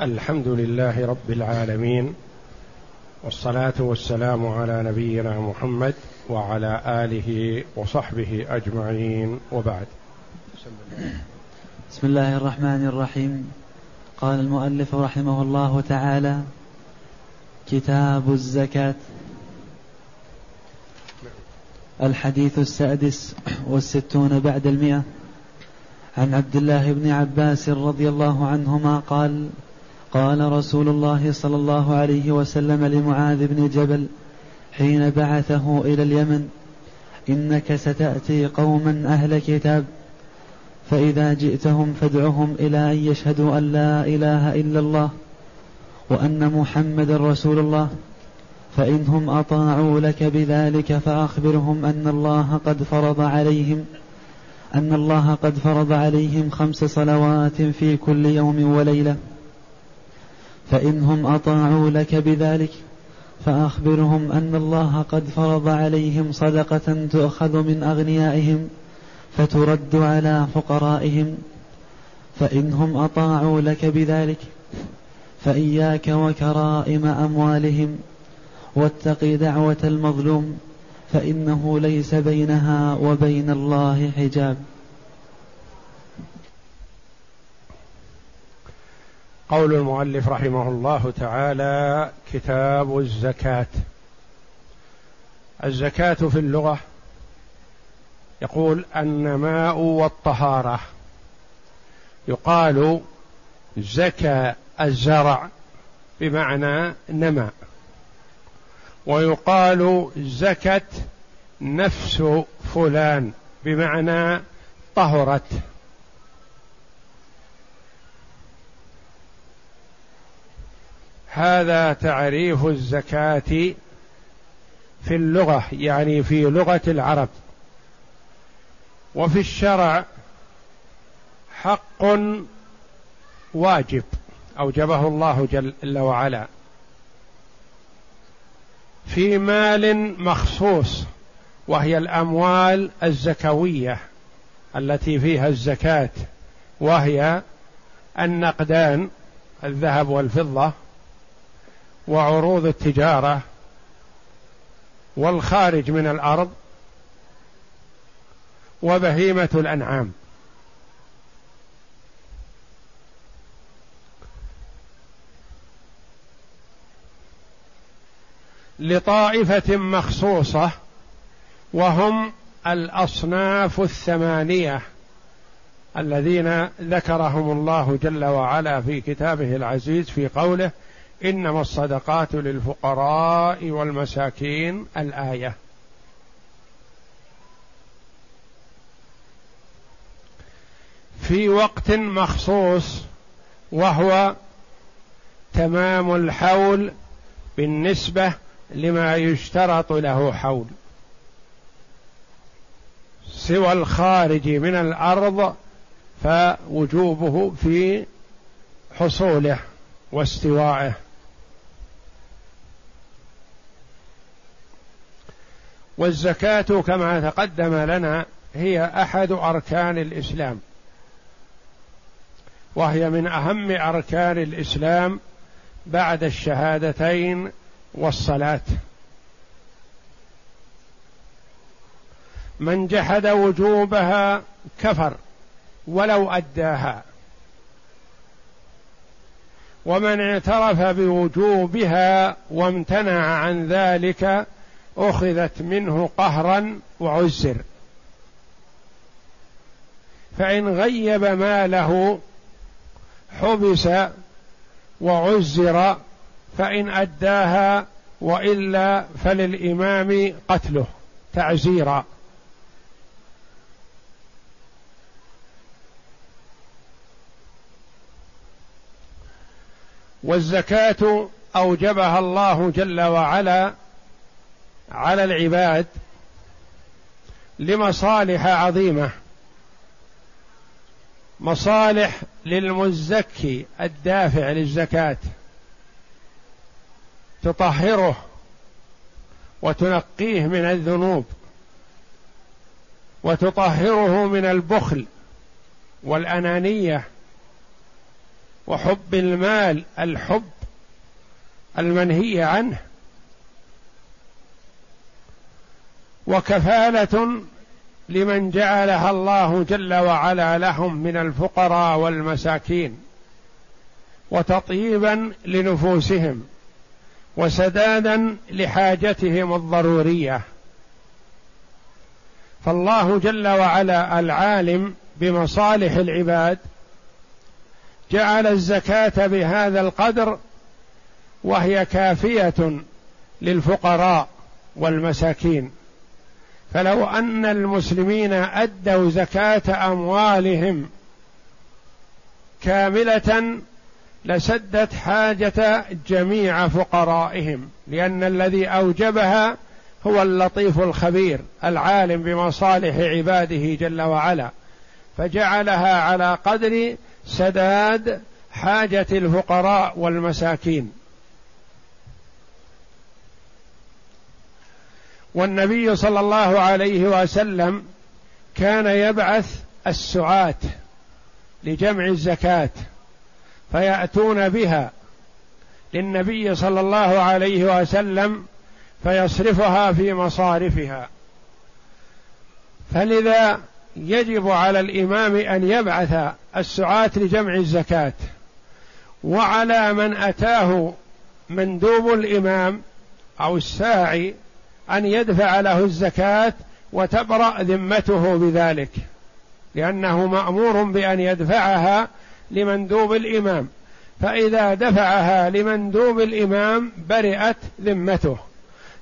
الحمد لله رب العالمين والصلاة والسلام على نبينا محمد وعلى آله وصحبه أجمعين وبعد. بسم الله الرحمن الرحيم. قال المؤلف رحمه الله تعالى كتاب الزكاة. الحديث السادس والستون بعد المئة. عن عبد الله بن عباس رضي الله عنهما قال قال رسول الله صلى الله عليه وسلم لمعاذ بن جبل حين بعثه إلى اليمن إنك ستأتي قوما أهل كتاب فإذا جئتهم فادعهم إلى أن يشهدوا أن لا إله إلا الله وأن محمدا رسول الله فانهم أطاعوا لك بذلك فأخبرهم أن الله قد فرض عليهم أن الله قد فرض عليهم خمس صلوات في كل يوم وليلة. فإنهم أطاعوا لك بذلك فأخبرهم أن الله قد فرض عليهم صدقة تؤخذ من أغنيائهم فترد على فقرائهم. فإنهم أطاعوا لك بذلك فإياك وكرائم أموالهم واتق دعوة المظلوم فإنه ليس بينها وبين الله حجاب. قول المؤلف رحمه الله تعالى كتاب الزكاة. الزكاة في اللغة يقول النماء والطهارة. يقال زكى الزرع بمعنى نمى. ويقال زكت نفس فلان بمعنى طهرت. هذا تعريف الزكاة في اللغة يعني في لغة العرب. وفي الشرع حق واجب أوجبه الله جل وعلا. في مال مخصوص وهي الأموال الزكوية التي فيها الزكاة وهي النقدان الذهب والفضة وعروض التجارة والخارج من الأرض وبهيمة الأنعام. لطائفة مخصوصة وهم الأصناف الثمانية الذين ذكرهم الله جل وعلا في كتابه العزيز في قوله إنما الصدقات للفقراء والمساكين الآية. في وقت مخصوص وهو تمام الحول بالنسبة لما يشترط له حول. سوى الخارج من الأرض فوجوبه في حصوله واستوائه. والزكاة كما تقدم لنا هي أحد أركان الإسلام. وهي من أهم أركان الإسلام بعد الشهادتين والصلاة. من جحد وجوبها كفر ولو أداها. ومن اعترف بوجوبها وامتنع عن ذلك أخذت منه قهرا وعزر. فإن غيب ماله حبس وعزر فإن أداها وإلا فللإمام قتله تعزيرا. والزكاة أوجبها الله جل وعلا على العباد لمصالح عظيمة. مصالح للمزكي الدافع للزكاة. تطهره وتنقيه من الذنوب. وتطهره من البخل والأنانية. وحب المال الحب المنهي عنه. وكفالة لمن جعلها الله جل وعلا لهم من الفقراء والمساكين وتطييبا لنفوسهم وسدادا لحاجتهم الضرورية. فالله جل وعلا العالم بمصالح العباد جعل الزكاة بهذا القدر وهي كافية للفقراء والمساكين. فلو أن المسلمين أدوا زكاة أموالهم كاملة لسدت حاجة جميع فقرائهم لأن الذي أوجبها هو اللطيف الخبير العالم بمصالح عباده جل وعلا فجعلها على قدر سداد حاجة الفقراء والمساكين. والنبي صلى الله عليه وسلم كان يبعث السعاة لجمع الزكاة فيأتون بها للنبي صلى الله عليه وسلم فيصرفها في مصارفها. فلذا يجب على الإمام أن يبعث السعاة لجمع الزكاة وعلى من أتاه مندوب الإمام أو الساعي أن يدفع له الزكاة وتبرأ ذمته بذلك لأنه مأمور بأن يدفعها لمندوب الإمام. فإذا دفعها لمندوب الإمام برئت ذمته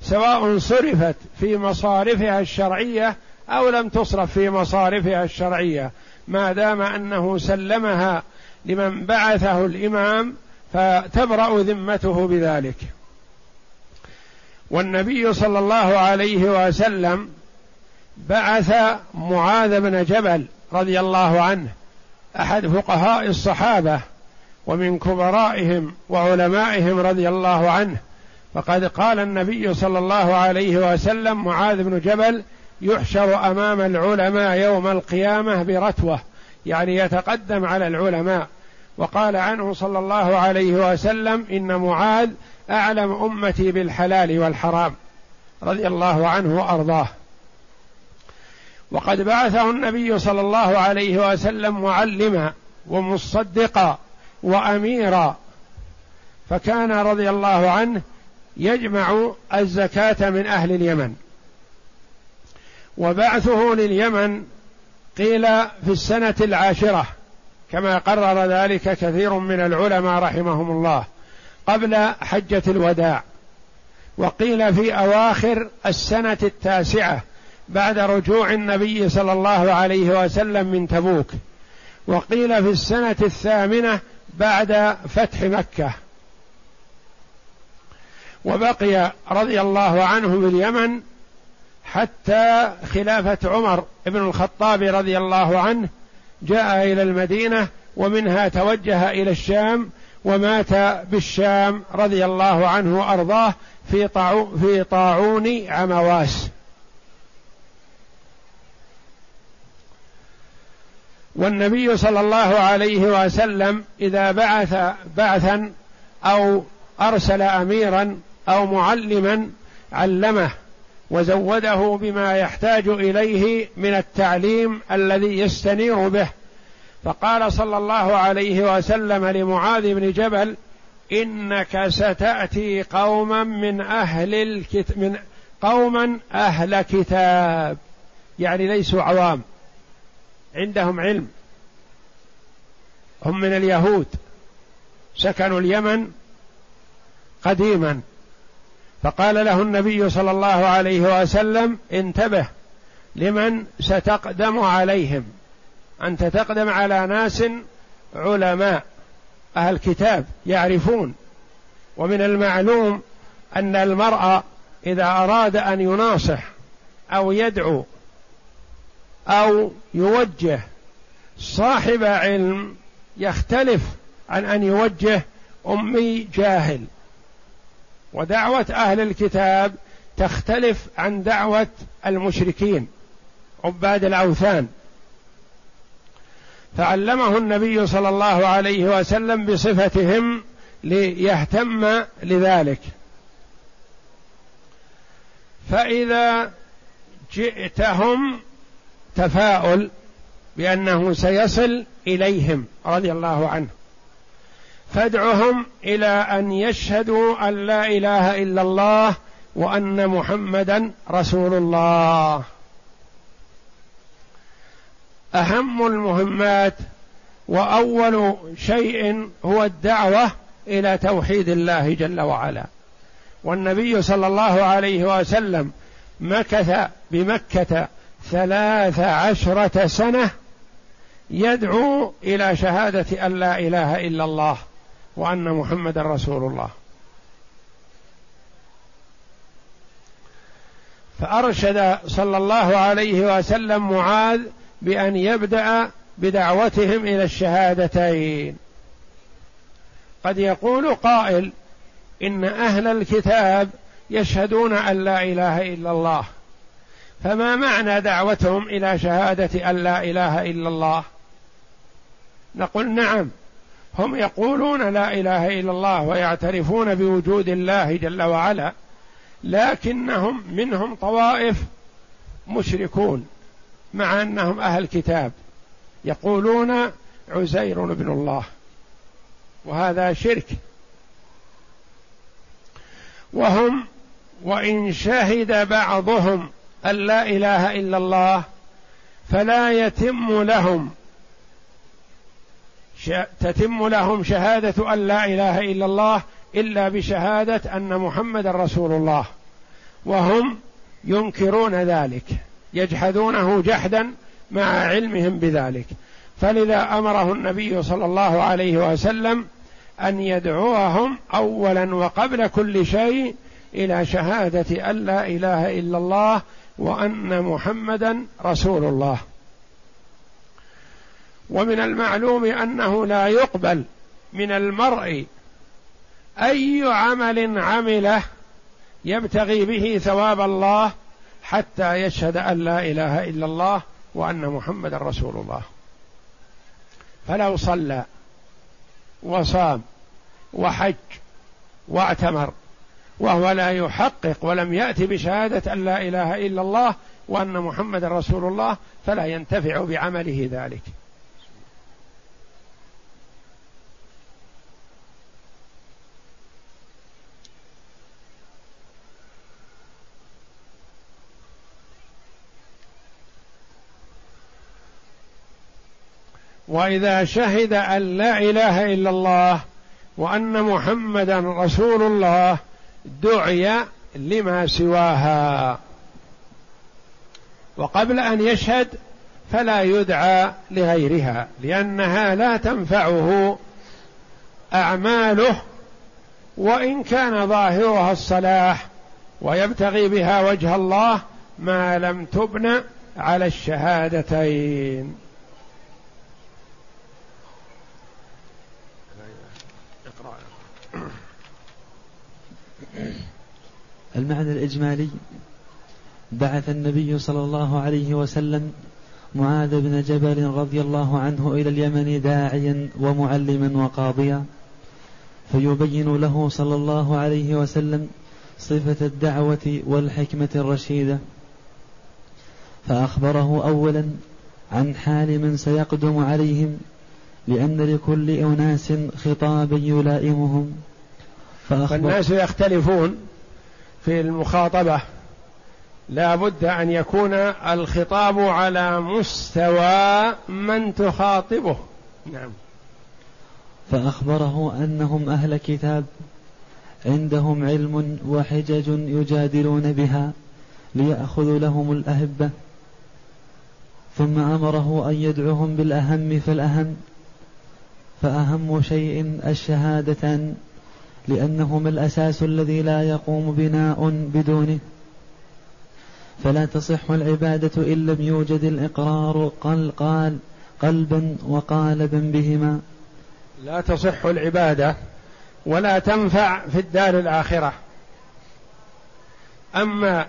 سواء صرفت في مصارفها الشرعية أو لم تصرف في مصارفها الشرعية. ما دام أنه سلمها لمن بعثه الإمام فتبرأ ذمته بذلك. والنبي صلى الله عليه وسلم بعث معاذ بن جبل رضي الله عنه أحد فقهاء الصحابة ومن كبرائهم وعلمائهم رضي الله عنه. فقد قال النبي صلى الله عليه وسلم معاذ بن جبل يحشر أمام العلماء يوم القيامة برتوة يعني يتقدم على العلماء. وقال عنه صلى الله عليه وسلم إن معاذ أعلم أمتي بالحلال والحرام رضي الله عنه وأرضاه. وقد بعثه النبي صلى الله عليه وسلم معلما ومصدقا وأميرا فكان رضي الله عنه يجمع الزكاة من أهل اليمن. وبعثه لليمن قيل في السنة العاشرة كما قرر ذلك كثير من العلماء رحمهم الله قبل حجة الوداع. وقيل في أواخر السنة التاسعة بعد رجوع النبي صلى الله عليه وسلم من تبوك. وقيل في السنة الثامنة بعد فتح مكة. وبقي رضي الله عنه باليمن حتى خلافة عمر بن الخطاب رضي الله عنه جاء إلى المدينة ومنها توجه إلى الشام ومات بالشام رضي الله عنه وأرضاه في طاعون في طاعون عمواس. والنبي صلى الله عليه وسلم إذا بعث بعثا أو أرسل أميرا أو معلما علمه وزوده بما يحتاج إليه من التعليم الذي يستنير به. فقال صلى الله عليه وسلم لمعاذ بن جبل إنك ستأتي قوما من أهل الكتاب من قوما أهل كتاب. يعني ليسوا عوام. عندهم علم. هم من اليهود. سكنوا اليمن قديما. فقال له النبي صلى الله عليه وسلم انتبه لمن ستقدم عليهم. أنت تقدم على ناس علماء أهل كتاب يعرفون. ومن المعلوم أن المرأة إذا أراد أن يناصح أو يدعو أو يوجه صاحب علم يختلف عن أن يوجه أمي جاهل. ودعوة أهل الكتاب تختلف عن دعوة المشركين عباد الأوثان. فعلمه النبي صلى الله عليه وسلم بصفتهم ليهتم لذلك. فإذا جئتهم تفاؤل بأنه سيصل إليهم رضي الله عنه. فادعهم إلى أن يشهدوا أن لا إله إلا الله وأن محمدا رسول الله. أهم المهمات وأول شيء هو الدعوة إلى توحيد الله جل وعلا. والنبي صلى الله عليه وسلم مكث بمكة ثلاث عشرة سنة يدعو إلى شهادة أن لا إله إلا الله. وأن محمد رسول الله. فأرشد صلى الله عليه وسلم معاذ بأن يبدأ بدعوتهم إلى الشهادتين. قد يقول قائل إن أهل الكتاب يشهدون أن لا إله إلا الله. فما معنى دعوتهم إلى شهادة أن لا إله إلا الله؟ نقول نعم هم يقولون لا إله إلا الله ويعترفون بوجود الله جل وعلا لكنهم منهم طوائف مشركون مع أنهم أهل كتاب يقولون عزير بن الله وهذا شرك. وهم وإن شهد بعضهم أن لا إله إلا الله فلا يتم لهم تتم لهم شهادة أن لا إله إلا الله إلا بشهادة أن محمد رسول الله. وهم ينكرون ذلك يجحدونه جحدا مع علمهم بذلك. فلذا أمره النبي صلى الله عليه وسلم أن يدعوهم اولا وقبل كل شيء إلى شهادة أن لا إله إلا الله وأن محمدا رسول الله. ومن المعلوم أنه لا يقبل من المرء أي عمل عمله يبتغي به ثواب الله حتى يشهد أن لا إله إلا الله وأن محمدا رسول الله. فلو صلى وصام وحج واعتمر وهو لا يحقق ولم يأت بشهادة أن لا إله إلا الله وأن محمد رسول الله فلا ينتفع بعمله ذلك. وإذا شهد أن لا إله إلا الله وأن محمدا رسول الله دعي لما سواها. وقبل أن يشهد فلا يدعى لغيرها لأنها لا تنفعه أعماله وإن كان ظاهرها الصلاح ويبتغي بها وجه الله ما لم تبن على الشهادتين. المعنى الإجمالي. بعث النبي صلى الله عليه وسلم معاذ بن جبل رضي الله عنه إلى اليمن داعيا ومعلما وقاضيا فيبين له صلى الله عليه وسلم صفة الدعوة والحكمة الرشيدة. فأخبره أولا عن حال من سيقدم عليهم لأن لكل أناس خطابا يلائمهم. فالناس يختلفون. في المخاطبة. لا بد أن يكون الخطاب على مستوى من تخاطبه. نعم. فأخبره أنهم أهل كتاب عندهم علم وحجج يجادلون بها ليأخذ لهم الأهبة. ثم أمره أن يدعوهم بالأهم فالأهم فأهم شيء الشهادتان لأنهما الأساس الذي لا يقوم بناء بدونه. فلا تصح العبادة إن لم يوجد الإقرار قل قال قلبا وقالبا بهما. لا تصح العبادة ولا تنفع في الدار الآخرة. أما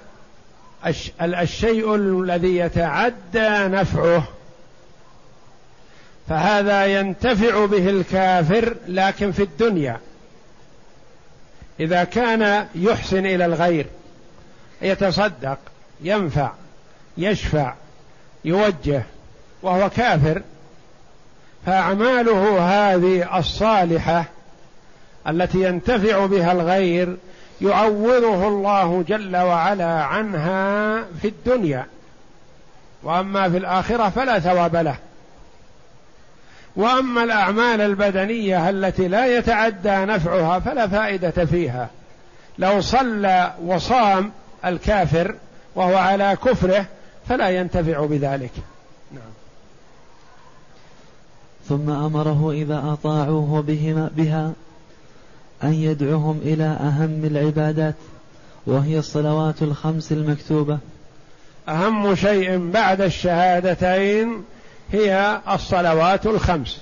الشيء الذي يتعدى نفعه فهذا ينتفع به الكافر لكن في الدنيا. إذا كان يحسن إلى الغير يتصدق ينفع يشفع يوجه وهو كافر فأعماله هذه الصالحة التي ينتفع بها الغير يعوضه الله جل وعلا عنها في الدنيا وأما في الآخرة فلا ثواب له. وأما الأعمال البدنية التي لا يتعدى نفعها فلا فائدة فيها. لو صلى وصام الكافر وهو على كفره فلا ينتفع بذلك. نعم. ثم أمره إذا أطاعوه بهما بها أن يدعوهم إلى أهم العبادات وهي الصلوات الخمس المكتوبة. أهم شيء بعد الشهادتين هي الصلوات الخمس.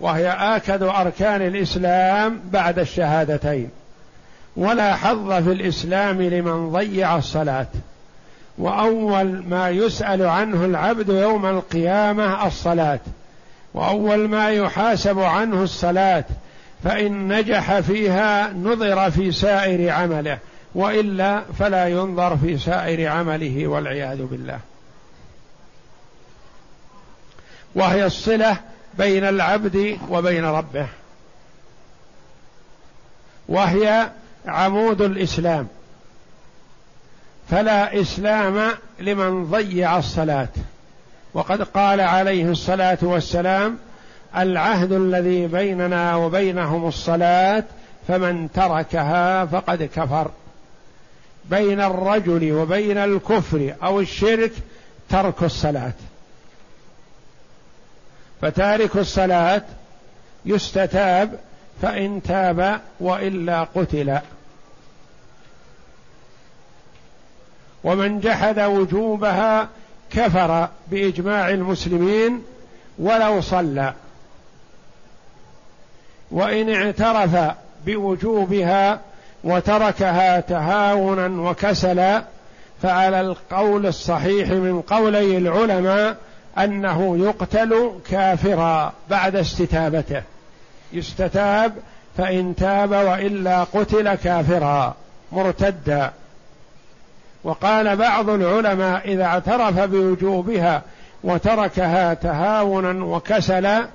وهي آكد أركان الإسلام بعد الشهادتين. ولا حظ في الإسلام لمن ضيع الصلاة. وأول ما يسأل عنه العبد يوم القيامة الصلاة. وأول ما يحاسب عنه الصلاة. فإن نجح فيها نظر في سائر عمله. وإلا فلا ينظر في سائر عمله والعياذ بالله. وهي الصلة بين العبد وبين ربه. وهي عمود الإسلام. فلا إسلام لمن ضيع الصلاة. وقد قال عليه الصلاة والسلام العهد الذي بيننا وبينهم الصلاة فمن تركها فقد كفر. بين الرجل وبين الكفر أو الشرك ترك الصلاة. فتارك الصلاة يستتاب فإن تاب وإلا قتل. ومن جحد وجوبها كفر بإجماع المسلمين ولو صلى. وإن اعترف بوجوبها وتركها تهاونا وكسلا فعلى القول الصحيح من قولي العلماء أنه يقتل كافرا بعد استتابته. يستتاب فإن تاب وإلا قتل كافرا مرتدا. وقال بعض العلماء إذا اعترف بوجوبها وتركها تهاونا وكسلا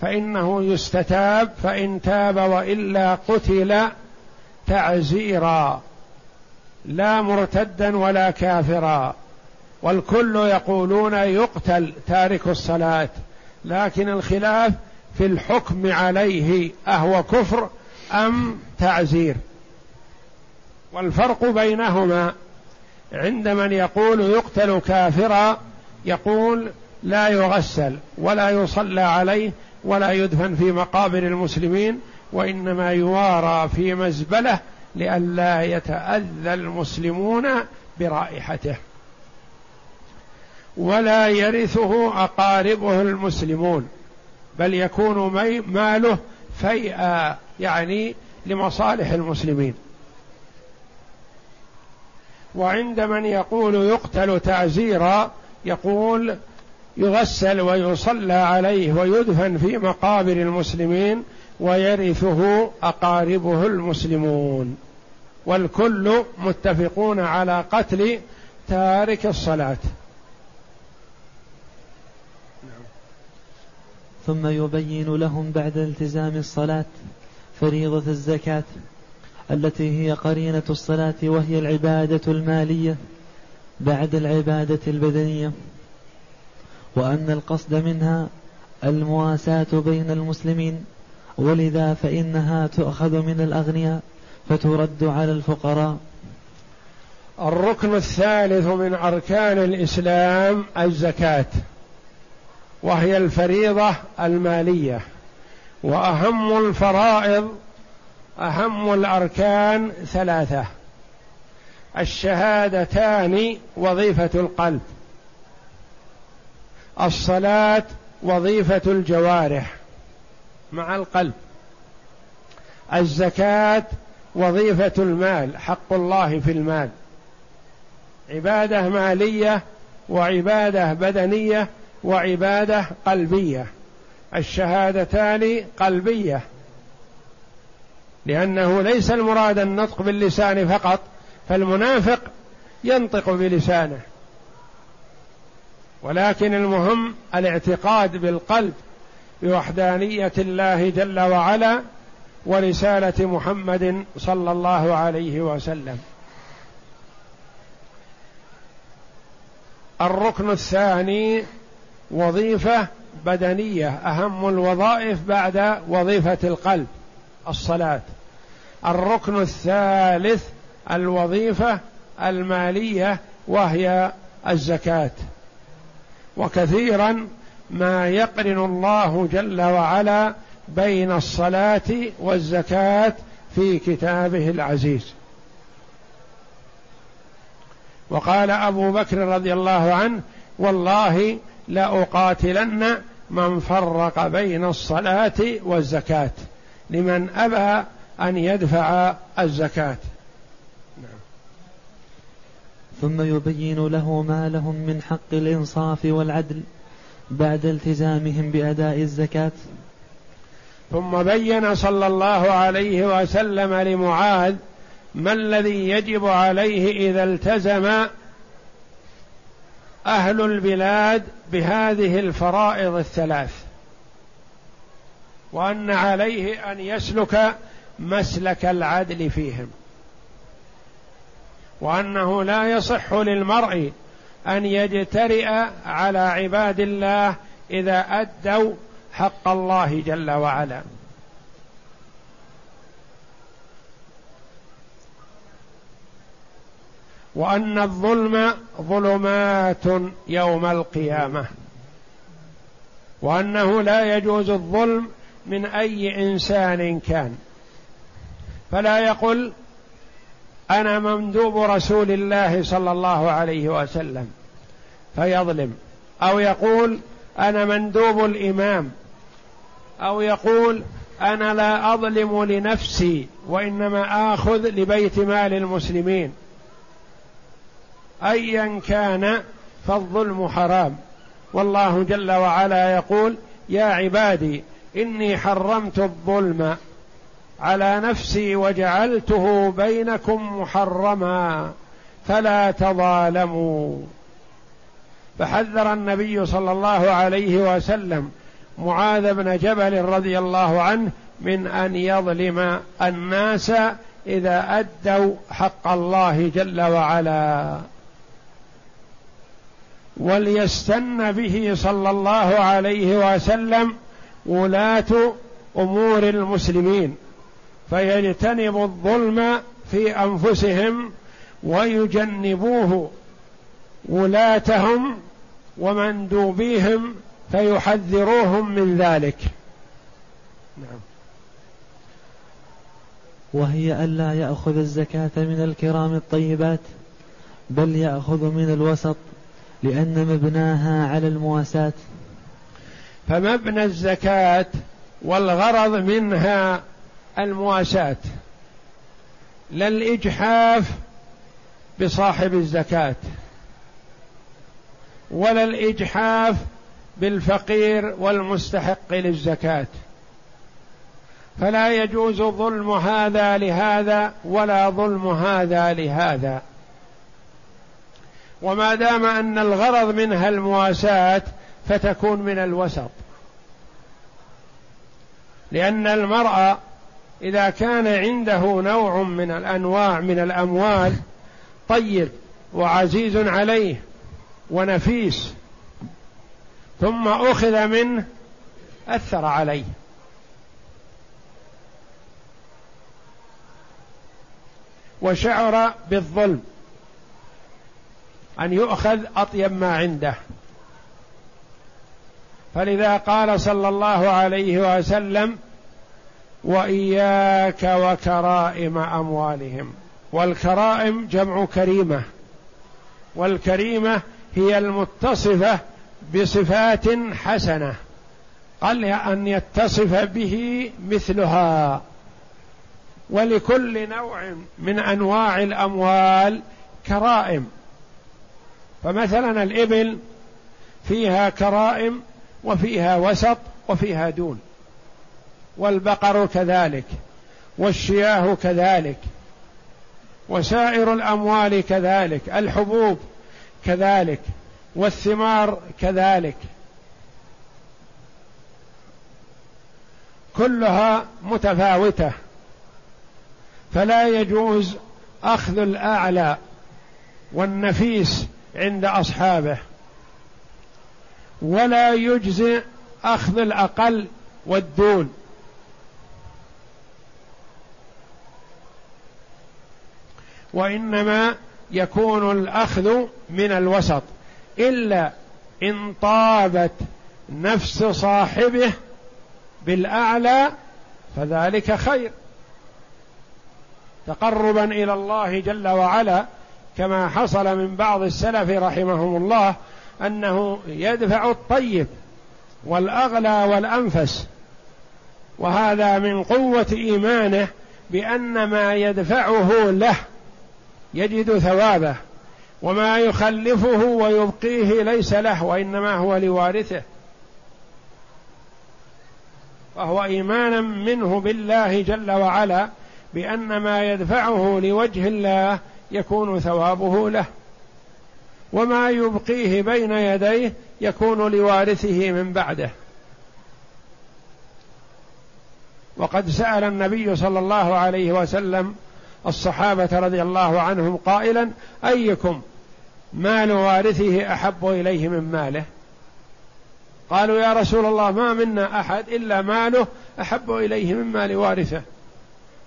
فإنه يستتاب فإن تاب وإلا قتل تعزيرا. لا مرتدا ولا كافرا. والكل يقولون يقتل تارك الصلاة لكن الخلاف في الحكم عليه أهو كفر أم تعزير. والفرق بينهما عند من يقول يقتل كافرا يقول لا يغسل ولا يصلى عليه ولا يدفن في مقابر المسلمين وإنما يوارى في مزبلة لئلا يتأذى المسلمون برائحته. ولا يرثه أقاربه المسلمون بل يكون ماله فيئا يعني لمصالح المسلمين. وعند من يقول يقتل تعزيرا يقول يغسل ويصلى عليه ويدفن في مقابر المسلمين ويرثه أقاربه المسلمون. والكل متفقون على قتل تارك الصلاة. ثم يبين لهم بعد التزام الصلاة فريضة الزكاة التي هي قرينة الصلاة وهي العبادة المالية بعد العبادة البدنية. وأن القصد منها المواساة بين المسلمين ولذا فإنها تؤخذ من الأغنياء فترد على الفقراء. الركن الثالث من أركان الإسلام الزكاة. وهي الفريضة المالية. وأهم الفرائض أهم الأركان ثلاثة. الشهادتان وظيفة القلب. الصلاة وظيفة الجوارح مع القلب. الزكاة وظيفة المال حق الله في المال. عبادة مالية وعبادة بدنية وعبادة قلبية. الشهادتان قلبية. لأنه ليس المراد النطق باللسان فقط فالمنافق ينطق بلسانه. ولكن المهم الاعتقاد بالقلب بوحدانية الله جل وعلا ورسالة محمد صلى الله عليه وسلم. الركن الثاني وظيفة بدنية أهم الوظائف بعد وظيفة القلب الصلاة. الركن الثالث الوظيفة المالية وهي الزكاة. وكثيرا ما يقرن الله جل وعلا بين الصلاة والزكاة في كتابه العزيز. وقال أبو بكر رضي الله عنه والله لأقاتلن من فرق بين الصلاة والزكاة. لمن أبى أن يدفع الزكاة. نعم. ثم يبين له ما لهم من حق الإنصاف والعدل بعد التزامهم بأداء الزكاة. ثم بين صلى الله عليه وسلم لمعاذ ما الذي يجب عليه إذا التزم أهل البلاد بهذه الفرائض الثلاث وأن عليه أن يسلك مسلك العدل فيهم وأنه لا يصح للمرء أن يجترئ على عباد الله إذا أدوا حق الله جل وعلا. وأن الظلم ظلمات يوم القيامة. وأنه لا يجوز الظلم من أي إنسان كان. فلا يقل أنا مندوب رسول الله صلى الله عليه وسلم فيظلم. أو يقول أنا مندوب الإمام. أو يقول أنا لا أظلم لنفسي وإنما آخذ لبيت مال المسلمين. أيا كان فالظلم حرام. والله جل وعلا يقول يا عبادي إني حرمت الظلم على نفسي وجعلته بينكم محرما فلا تظالموا. فحذر النبي صلى الله عليه وسلم معاذ بن جبل رضي الله عنه من أن يظلم الناس إذا أدوا حق الله جل وعلا. وليستن به صلى الله عليه وسلم ولاة أمور المسلمين فيجتنبوا الظلم في أنفسهم ويجنبوه ولاتهم ومندوبيهم فيحذروهم من ذلك. نعم. وهي ألا يأخذ الزكاة من الكرام الطيبات بل يأخذ من الوسط لأن مبناها على المواساة. فمبنى الزكاة والغرض منها المواساة. لا الإجحاف بصاحب الزكاة ولا الإجحاف بالفقير والمستحق للزكاة. فلا يجوز ظلم هذا لهذا ولا ظلم هذا لهذا. وما دام أن الغرض منها المواساة فتكون من الوسط. لأن المرء إذا كان عنده نوع من الأنواع من الأموال طيب وعزيز عليه ونفيس ثم أخذ منه أثر عليه. وشعر بالظلم. أن يؤخذ أطيب ما عنده. فلذا قال صلى الله عليه وسلم وإياك وكرائم أموالهم. والكرائم جمع كريمة. والكريمة هي المتصفة بصفات حسنة. قل أن يتصف به مثلها. ولكل نوع من أنواع الأموال كرائم. فمثلا الإبل فيها كرائم وفيها وسط وفيها دون والبقر كذلك والشياه كذلك وسائر الأموال كذلك الحبوب كذلك والثمار كذلك. كلها متفاوتة فلا يجوز أخذ الأعلى والنفيس عند أصحابه. ولا يجزئ أخذ الأقل والدون. وإنما يكون الأخذ من الوسط. إلا إن طابت نفس صاحبه بالأعلى فذلك خير. تقربا إلى الله جل وعلا كما حصل من بعض السلف رحمهم الله أنه يدفع الطيب والأغلى والأنفس. وهذا من قوة إيمانه بأن ما يدفعه له يجد ثوابه وما يخلفه ويبقيه ليس له وإنما هو لوارثه. فهو إيمانا منه بالله جل وعلا بأن ما يدفعه لوجه الله يكون ثوابه له. وما يبقيه بين يديه يكون لوارثه من بعده. وقد سأل النبي صلى الله عليه وسلم الصحابة رضي الله عنهم قائلا أيكم مال وارثه أحب إليه من ماله؟ قالوا يا رسول الله ما منا أحد إلا ماله أحب إليه من مال وارثه.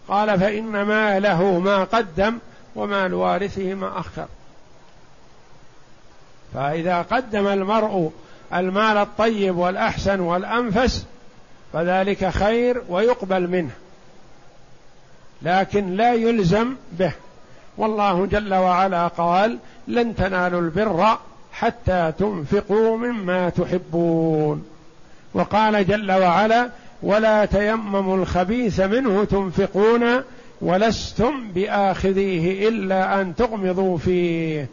قال فإن ماله ما قدم ومال وارثه ما أخر. فإذا قدم المرء المال الطيب والأحسن والأنفس فذلك خير ويقبل منه لكن لا يلزم به. والله جل وعلا قال لن تنالوا البر حتى تنفقوا مما تحبون وقال جل وعلا ولا تيمموا الخبيث منه تنفقون ولستم بآخذيه إلا أن تغمضوا فيه.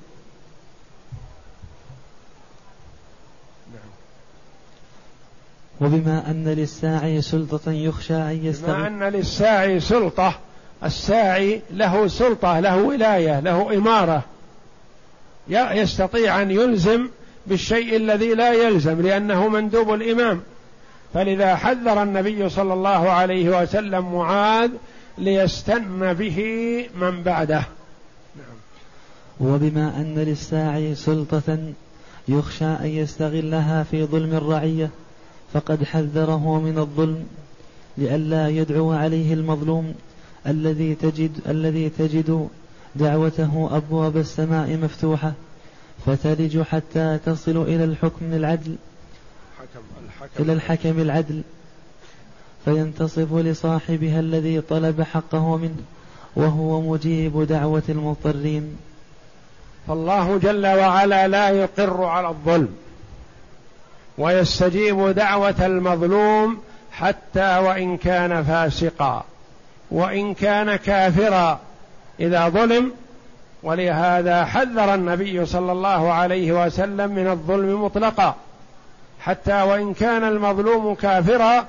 وبما أن للساعي سلطة يخشى أن يستغل بما أن للساعي سلطة الساعي له سلطة له ولاية له إمارة. يستطيع أن يلزم بالشيء الذي لا يلزم لأنه مندوب الإمام. فلذا حذر النبي صلى الله عليه وسلم معاذ ليستن به من بعده نعم. وبما أن للساعي سلطة يخشى أن يستغلها في ظلم الرعية فقد حذره من الظلم لئلا يدعو عليه المظلوم الذي تجد الذي تجد دعوته أبواب السماء مفتوحة فتلج حتى تصل إلى الحكم العدل الحكم الحكم إلى الحكم العدل فينتصف لصاحبها الذي طلب حقه منه وهو مجيب دعوة المضطرين. فالله جل وعلا لا يقر على الظلم ويستجيب دعوة المظلوم حتى وإن كان فاسقا وإن كان كافرا إذا ظلم. ولهذا حذر النبي صلى الله عليه وسلم من الظلم مطلقا حتى وإن كان المظلوم كافرا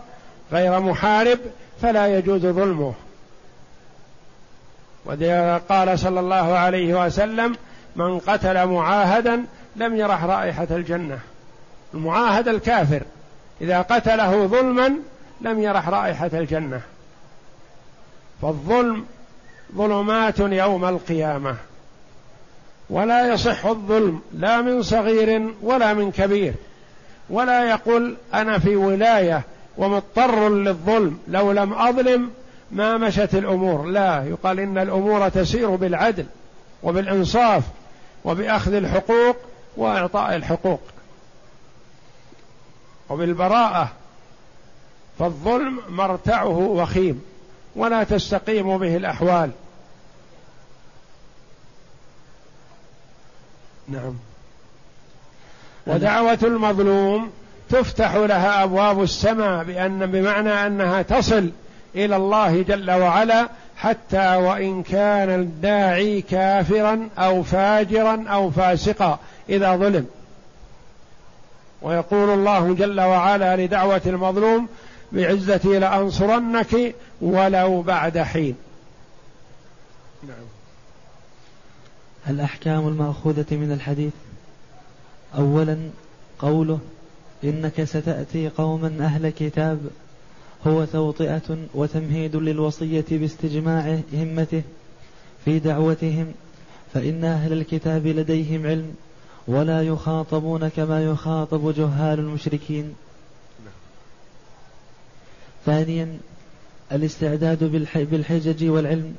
غير محارب فلا يجوز ظلمه. قال صلى الله عليه وسلم من قتل معاهدا لم يرح رائحة الجنة. المعاهد الكافر إذا قتله ظلما لم يرح رائحة الجنة. فالظلم ظلمات يوم القيامة. ولا يصح الظلم لا من صغير ولا من كبير. ولا يقول أنا في ولاية ومضطر للظلم. لو لم أظلم ما مشت الأمور. لا يقال إن الأمور تسير بالعدل وبالإنصاف وبأخذ الحقوق وإعطاء الحقوق وبالبراءة. فالظلم مرتعه وخيم ولا تستقيم به الأحوال. نعم. ودعوة المظلوم تفتح لها أبواب السماء بأن بمعنى أنها تصل إلى الله جل وعلا حتى وإن كان الداعي كافرا أو فاجرا أو فاسقا إذا ظلم. ويقول الله جل وعلا لدعوة المظلوم بعزتي لأنصرنك ولو بعد حين. نعم. الأحكام المأخوذة من الحديث. أولا قوله إنك ستأتي قوما أهل كتاب هو توطئة وتمهيد للوصية باستجماع همته في دعوتهم فإن أهل الكتاب لديهم علم ولا يخاطبون كما يخاطب جهال المشركين. ثانيا الاستعداد بالحجج والعلم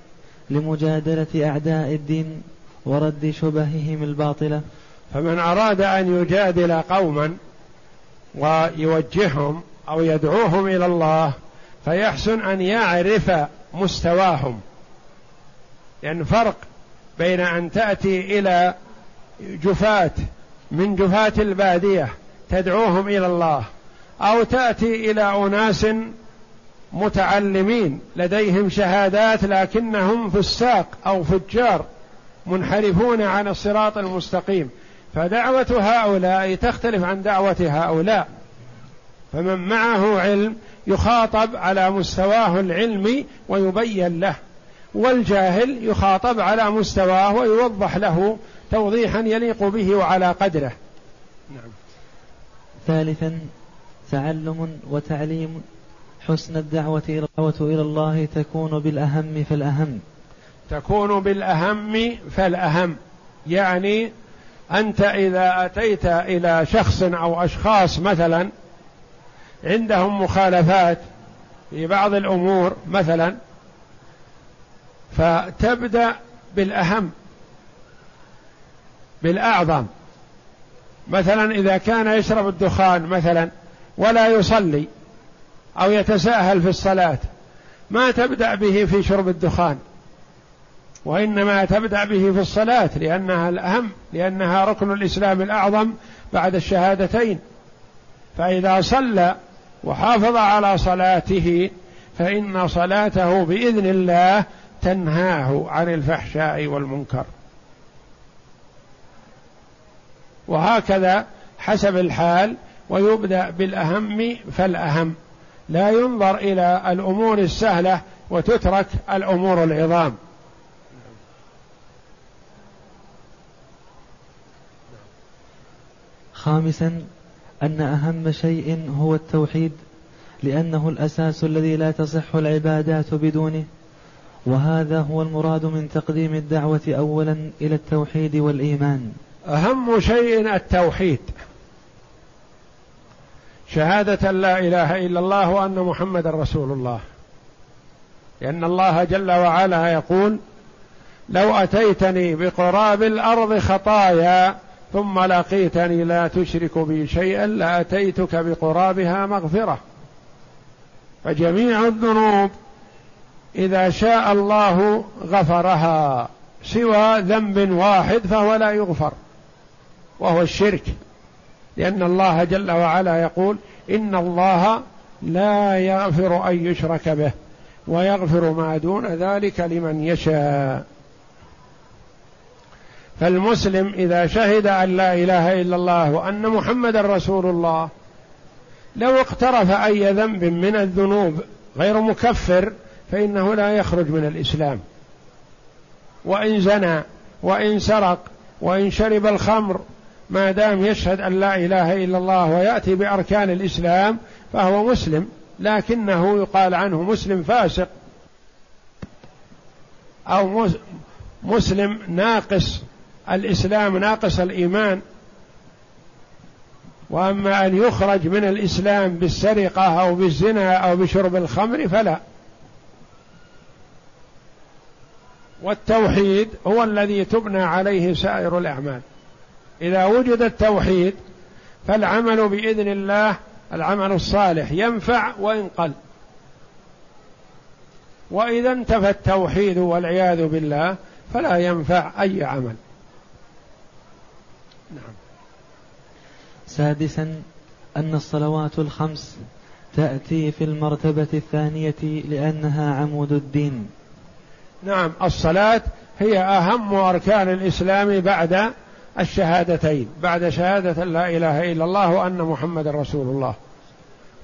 لمجادلة أعداء الدين ورد شبههم الباطلة. فمن أراد أن يجادل قوما ويوجههم أو يدعوهم إلى الله فيحسن أن يعرف مستواهم. لأن فرق بين أن تأتي إلى جفاة من جفاة البادية تدعوهم إلى الله أو تأتي إلى أناس متعلمين لديهم شهادات لكنهم فساق أو فجار منحرفون عن الصراط المستقيم. فدعوة هؤلاء تختلف عن دعوة هؤلاء. فمن معه علم يخاطب على مستواه العلمي ويبين له والجاهل يخاطب على مستواه ويوضح له توضيحا يليق به وعلى قدره. نعم. ثالثا تعلم وتعليم حسن الدعوة إلى الله تكون بالأهم فالأهم تكون بالأهم فالأهم يعني أنت إذا أتيت إلى شخص أو أشخاص مثلا عندهم مخالفات في بعض الأمور مثلا فتبدأ بالأهم بالأعظم. مثلا إذا كان يشرب الدخان مثلا ولا يصلي أو يتساهل في الصلاة ما تبدأ به في شرب الدخان؟ وإنما تبدأ به في الصلاة لأنها الأهم لأنها ركن الإسلام الأعظم بعد الشهادتين. فإذا صلى وحافظ على صلاته فإن صلاته بإذن الله تنهاه عن الفحشاء والمنكر. وهكذا حسب الحال ويبدأ بالأهم فالأهم. لا ينظر إلى الأمور السهلة وتترك الأمور العظام. خامسا أن أهم شيء هو التوحيد لأنه الأساس الذي لا تصح العبادات بدونه وهذا هو المراد من تقديم الدعوة اولا إلى التوحيد والإيمان. أهم شيء التوحيد. شهادة لا إله إلا الله وأن محمدا رسول الله. لأن الله جل وعلا يقول لو أتيتني بقراب الأرض خطايا ثم لقيتني لا تشرك بي شيئا لأتيتك بقرابها مغفرة. فجميع الذنوب إذا شاء الله غفرها سوى ذنب واحد فهو لا يغفر وهو الشرك. لأن الله جل وعلا يقول إن الله لا يغفر أن يشرك به ويغفر ما دون ذلك لمن يشاء. فالمسلم إذا شهد أن لا إله إلا الله وأن محمد رسول الله لو اقترف أي ذنب من الذنوب غير مكفر فإنه لا يخرج من الإسلام. وإن زنى وإن سرق وإن شرب الخمر ما دام يشهد أن لا إله إلا الله ويأتي بأركان الإسلام فهو مسلم لكنه يقال عنه مسلم فاسق أو مسلم ناقص. الإسلام ناقص الإيمان وأما أن يخرج من الإسلام بالسرقة أو بالزنا أو بشرب الخمر فلا. والتوحيد هو الذي تبنى عليه سائر الأعمال. إذا وجد التوحيد فالعمل بإذن الله العمل الصالح ينفع وان قل وإذا انتفى التوحيد والعياذ بالله فلا ينفع أي عمل. سادسا أن الصلوات الخمس تأتي في المرتبة الثانية لأنها عمود الدين. نعم الصلاة هي أهم أركان الإسلام بعد الشهادتين بعد شهادة لا إله إلا الله وأن محمد رسول الله.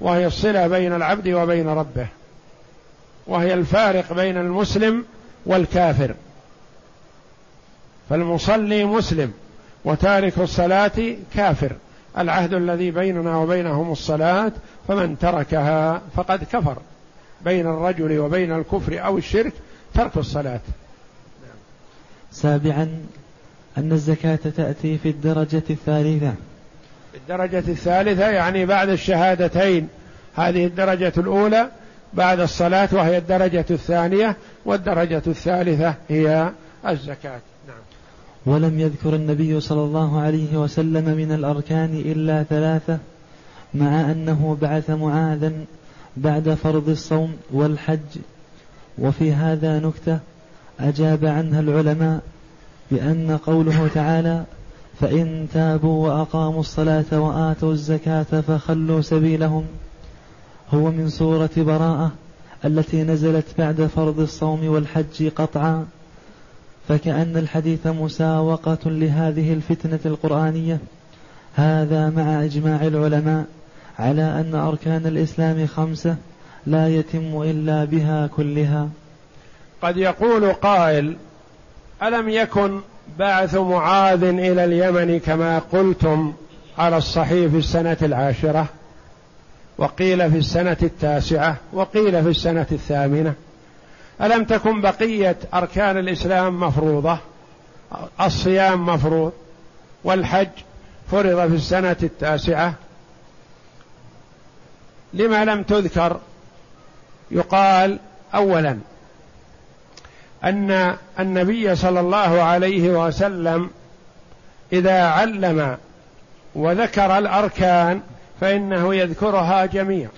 وهي الصلة بين العبد وبين ربه. وهي الفارق بين المسلم والكافر. فالمصلي مسلم وتارك الصلاة كافر. العهد الذي بيننا وبينهم الصلاة فمن تركها فقد كفر. بين الرجل وبين الكفر أو الشرك ترك الصلاة. سابعا أن الزكاة تأتي في الدرجة الثالثة. الدرجة الثالثة يعني بعد الشهادتين. هذه الدرجة الأولى بعد الصلاة وهي الدرجة الثانية والدرجة الثالثة هي الزكاة. نعم. ولم يذكر النبي صلى الله عليه وسلم من الأركان إلا ثلاثة مع أنه بعث معاذا بعد فرض الصوم والحج. وفي هذا نكتة أجاب عنها العلماء بأن قوله تعالى فإن تابوا وأقاموا الصلاة وآتوا الزكاة فخلوا سبيلهم هو من سورة براءة التي نزلت بعد فرض الصوم والحج قطعا. فكأن الحديث مساوقة لهذه الفتنة القرآنية. هذا مع إجماع العلماء على أن أركان الإسلام خمسة لا يتم إلا بها كلها. قد يقول قائل ألم يكن بعث معاذ إلى اليمن كما قلتم على الصحيح في السنة العاشرة وقيل في السنة التاسعة وقيل في السنة الثامنة؟ ألم تكن بقية أركان الإسلام مفروضة؟ الصيام مفروض والحج فرض في السنة التاسعة. لما لم تذكر؟ يقال أولا أن النبي صلى الله عليه وسلم إذا علم وذكر الأركان فإنه يذكرها جميع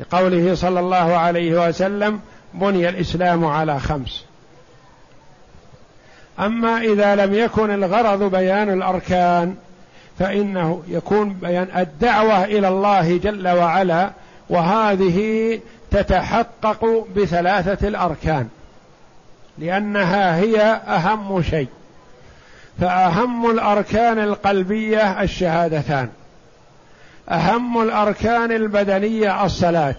لقوله صلى الله عليه وسلم بني الإسلام على خمس. أما إذا لم يكن الغرض بيان الأركان فإنه يكون بيان الدعوة إلى الله جل وعلا وهذه تتحقق بثلاثة الأركان. لأنها هي أهم شيء. فأهم الأركان القلبية الشهادتان. أهم الأركان البدنية الصلاة.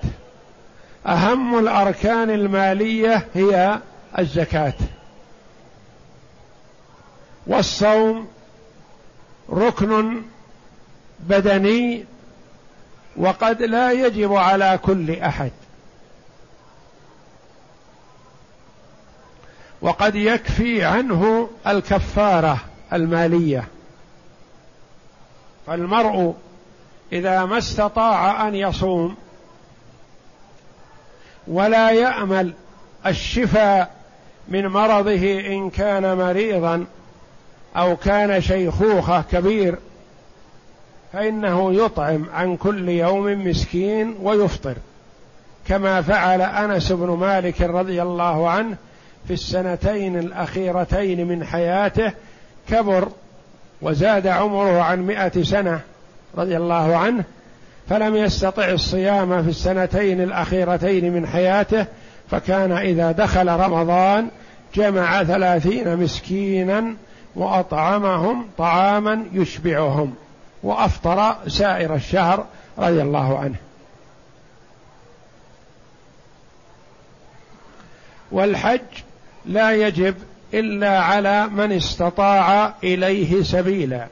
أهم الأركان المالية هي الزكاة والصوم ركن بدني وقد لا يجب على كل أحد وقد يكفي عنه الكفارة المالية فالمرء إذا ما استطاع أن يصوم ولا يأمل الشفاء من مرضه إن كان مريضا أو كان شيخوخة كبير فإنه يطعم عن كل يوم مسكين ويفطر. كما فعل أنس بن مالك رضي الله عنه في السنتين الأخيرتين من حياته كبر وزاد عمره عن مائه سنة رضي الله عنه فلم يستطع الصيام في السنتين الأخيرتين من حياته فكان إذا دخل رمضان جمع ثلاثين مسكينا وأطعمهم طعاما يشبعهم وأفطر سائر الشهر رضي الله عنه. والحج لا يجب إلا على من استطاع إليه سبيلا.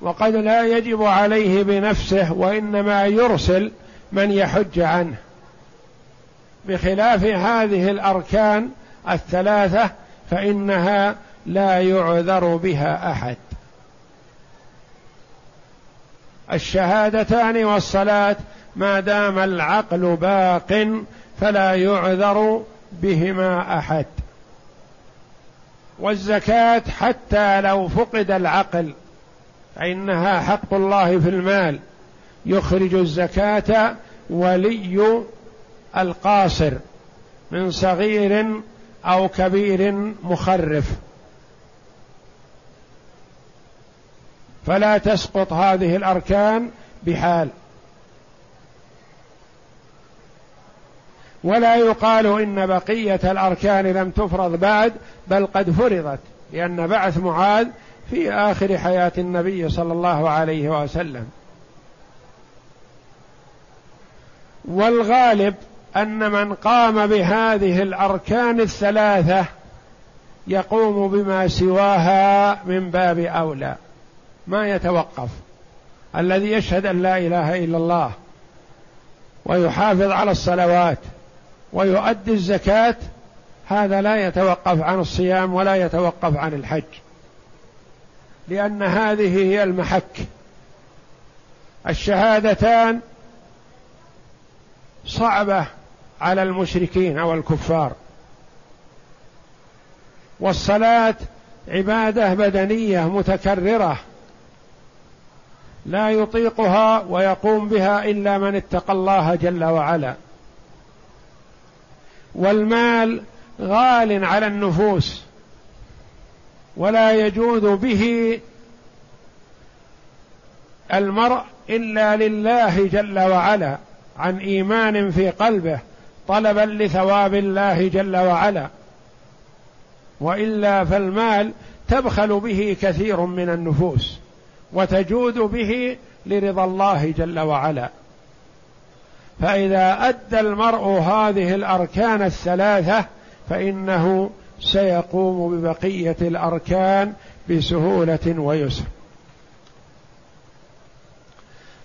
وقد لا يجب عليه بنفسه وإنما يرسل من يحج عنه. بخلاف هذه الأركان الثلاثة فإنها لا يعذر بها أحد. الشهادتان والصلاة ما دام العقل باق فلا يعذر بهما أحد. والزكاة حتى لو فقد العقل فإنها حق الله في المال. يخرج الزكاة ولي القاصر من صغير أو كبير مخرف. فلا تسقط هذه الأركان بحال. ولا يقال إن بقية الأركان لم تفرض بعد بل قد فرضت لأن بعث معاذ في آخر حياة النبي صلى الله عليه وسلم. والغالب أن من قام بهذه الأركان الثلاثة يقوم بما سواها من باب أولى ما يتوقف. الذي يشهد أن لا إله إلا الله ويحافظ على الصلوات ويؤدي الزكاة هذا لا يتوقف عن الصيام ولا يتوقف عن الحج. لأن هذه هي المحك. الشهادتان صعبة على المشركين أو الكفار. والصلاة عبادة بدنية متكررة. لا يطيقها ويقوم بها إلا من اتقى الله جل وعلا. والمال غال على النفوس. ولا يجوز به المرء إلا لله جل وعلا عن إيمان في قلبه طلبا لثواب الله جل وعلا. وإلا فالمال تبخل به كثير من النفوس وتجود به لرضا الله جل وعلا. فإذا أدى المرء هذه الأركان الثلاثة فإنه سيقوم ببقية الأركان بسهولة ويسر.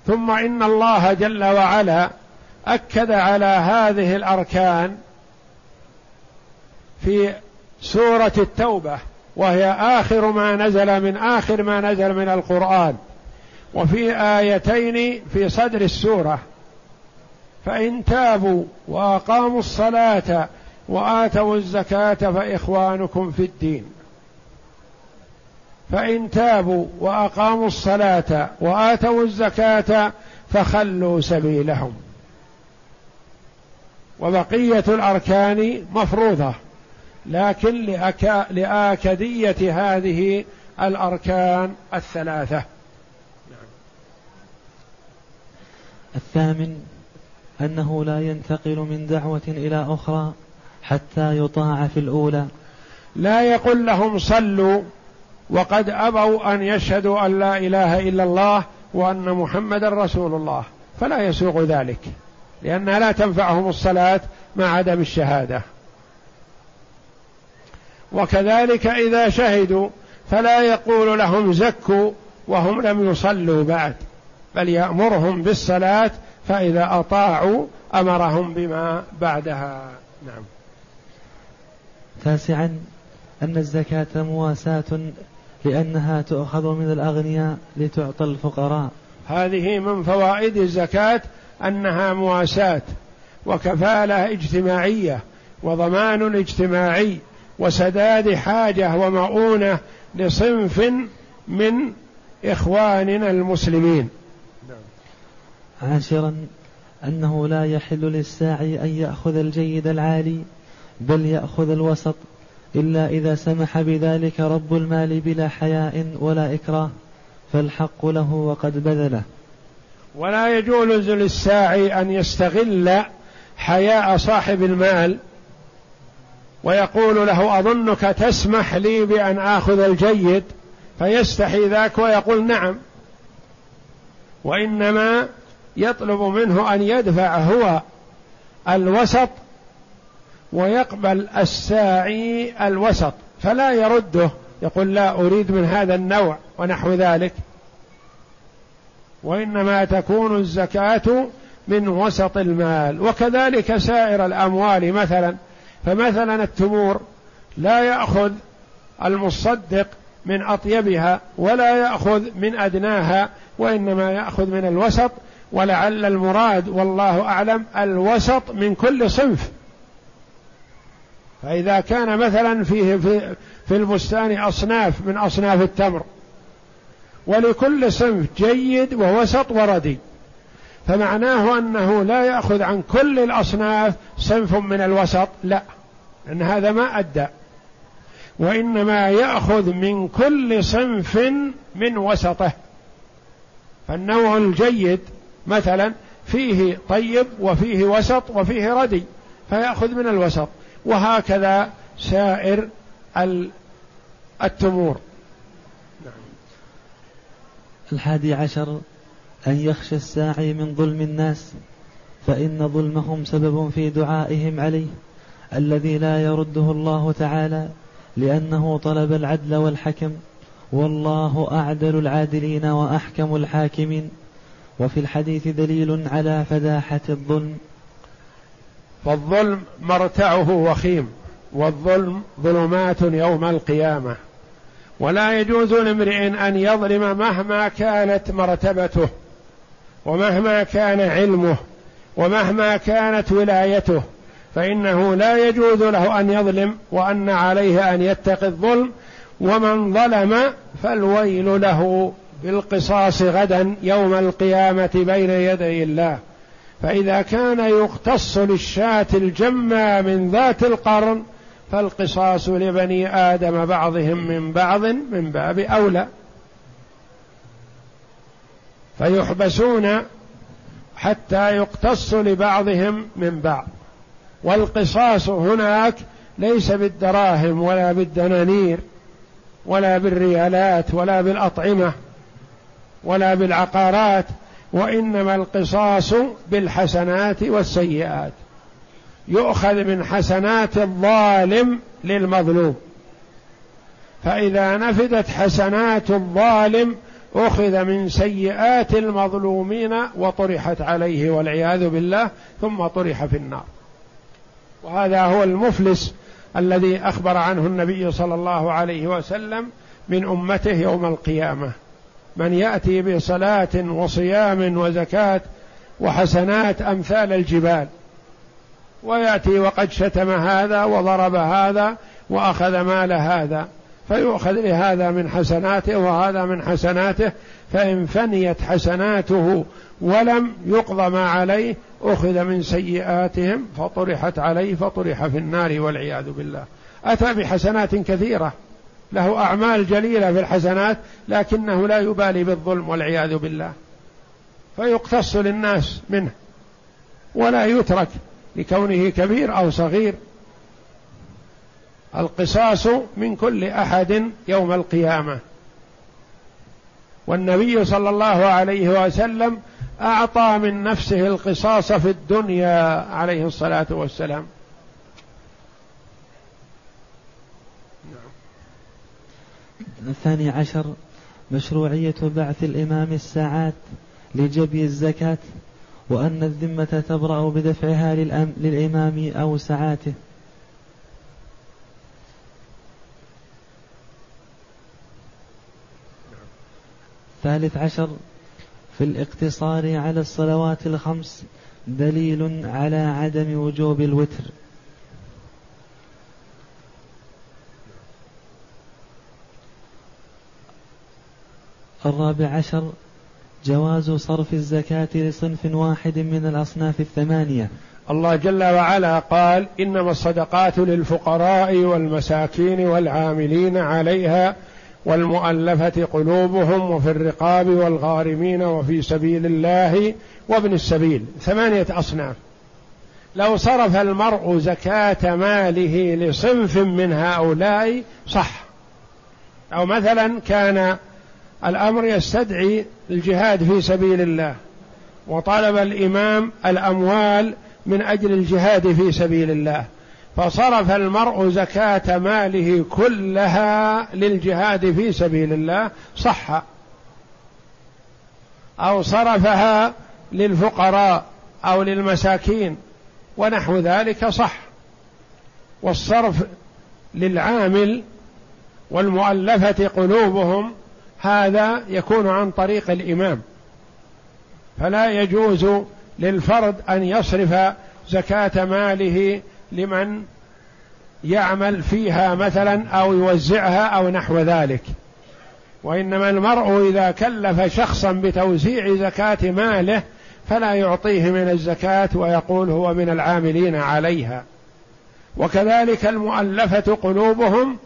ثم إن الله جل وعلا أكد على هذه الأركان في سورة التوبة وهي آخر ما نزل من آخر ما نزل من القرآن وفي آيتين في صدر السورة فإن تابوا وأقاموا الصلاة وآتوا الزكاة فإخوانكم في الدين. فإن تابوا وأقاموا الصلاة وآتوا الزكاة فخلوا سبيلهم. وبقية الأركان مفروضة لكن لأكا لآكدية هذه الأركان الثلاثة. الثامن أنه لا ينتقل من دعوة إلى أخرى حتى يطاع في الأولى. لا يقل لهم صلوا وقد أبوا أن يشهدوا أن لا إله إلا الله وأن محمدا رسول الله. فلا يسوغ ذلك لأنها لا تنفعهم الصلاة مع عدم الشهادة. وكذلك إذا شهدوا فلا يقول لهم زكوا وهم لم يصلوا بعد بل يأمرهم بالصلاة فإذا أطاعوا أمرهم بما بعدها. نعم. تاسعا أن الزكاة مواساة لأنها تؤخذ من الأغنياء لتعطى الفقراء. هذه من فوائد الزكاة أنها مواساة وكفالة اجتماعية وضمان اجتماعي وسداد حاجة ومؤونة لصنف من إخواننا المسلمين. عاشرا أنه لا يحل للساعي أن يأخذ الجيد العالي بل يأخذ الوسط إلا إذا سمح بذلك رب المال بلا حياء ولا إكراه فالحق له وقد بذله. ولا يجوز للساعي أن يستغل حياء صاحب المال ويقول له أظنك تسمح لي بأن آخذ الجيد فيستحي ذاك ويقول نعم. وإنما يطلب منه أن يدفع هو الوسط ويقبل الساعي الوسط فلا يرده يقول لا أريد من هذا النوع ونحو ذلك. وإنما تكون الزكاة من وسط المال. وكذلك سائر الأموال مثلا فمثلا التمور لا يأخذ المصدق من أطيبها ولا يأخذ من أدناها وإنما يأخذ من الوسط ولعل المراد والله أعلم الوسط من كل صنف. فإذا كان مثلا فيه في, في البستان أصناف من أصناف التمر ولكل صنف جيد ووسط وردي فمعناه أنه لا يأخذ عن كل الأصناف صنف من الوسط لا ان هذا ما أدى وإنما يأخذ من كل صنف من وسطه. فالنوع الجيد مثلا فيه طيب وفيه وسط وفيه ردي فيأخذ من الوسط. وهكذا سائر التمور نعم. الحادي عشر أن يخشى الساعي من ظلم الناس فإن ظلمهم سبب في دعائهم عليه الذي لا يرده الله تعالى لأنه طلب العدل والحكم والله أعدل العادلين وأحكم الحاكمين وفي الحديث دليل على فداحة الظلم فالظلم مرتعه وخيم والظلم ظلمات يوم القيامة. ولا يجوز لامرئ أن يظلم مهما كانت مرتبته ومهما كان علمه ومهما كانت ولايته. فإنه لا يجوز له أن يظلم وأن عليه أن يتقي الظلم. ومن ظلم فالويل له بالقصاص غدا يوم القيامة بين يدي الله. فإذا كان يختص للشاة الجمة من ذات القرن فالقصاص لبني آدم بعضهم من بعض من باب أولى. فيحبسون حتى يقتص لبعضهم من بعض. والقصاص هناك ليس بالدراهم ولا بالدنانير ولا بالريالات ولا بالأطعمة ولا بالعقارات وإنما القصاص بالحسنات والسيئات. يؤخذ من حسنات الظالم للمظلوم. فإذا نفدت حسنات الظالم أخذ من سيئات المظلومين وطرحت عليه والعياذ بالله ثم طرح في النار. وهذا هو المفلس الذي أخبر عنه النبي صلى الله عليه وسلم من أمته يوم القيامة. من يأتي بصلاة وصيام وزكاة وحسنات أمثال الجبال. ويأتي وقد شتم هذا وضرب هذا وأخذ مال هذا فيؤخذ لهذا من حسناته وهذا من حسناته فإن فنيت حسناته ولم يقضى ما عليه أخذ من سيئاتهم فطرحت عليه فطرح في النار والعياذ بالله. أتى بحسنات كثيرة. له أعمال جليلة في الحسنات لكنه لا يبالي بالظلم والعياذ بالله. فيقتص للناس منه ولا يترك لكونه كبير أو صغير. القصاص من كل أحد يوم القيامة. والنبي صلى الله عليه وسلم أعطى من نفسه القصاص في الدنيا عليه الصلاة والسلام. الثاني عشر مشروعية بعث الإمام الساعات لجبي الزكاة وأن الذمة تبرأ بدفعها للإمام أو ساعاته. ثالث عشر في الاقتصار على الصلوات الخمس دليل على عدم وجوب الوتر. الرابع عشر جواز صرف الزكاة لصنف واحد من الأصناف الثمانية. الله جل وعلا قال إنما الصدقات للفقراء والمساكين والعاملين عليها والمؤلفة قلوبهم وفي الرقاب والغارمين وفي سبيل الله وابن السبيل. ثمانية أصناف. لو صرف المرء زكاة ماله لصنف من هؤلاء صح. أو مثلا كان الأمر يستدعي الجهاد في سبيل الله وطلب الإمام الأموال من أجل الجهاد في سبيل الله. فصرف المرء زكاة ماله كلها للجهاد في سبيل الله صح. أو صرفها للفقراء أو للمساكين ونحو ذلك صح. والصرف للعامل والمؤلفة قلوبهم هذا يكون عن طريق الإمام. فلا يجوز للفرد أن يصرف زكاة ماله لمن يعمل فيها مثلا أو يوزعها أو نحو ذلك. وإنما المرء إذا كلف شخصا بتوزيع زكاة ماله فلا يعطيه من الزكاة ويقول هو من العاملين عليها. وكذلك المؤلفة قلوبهم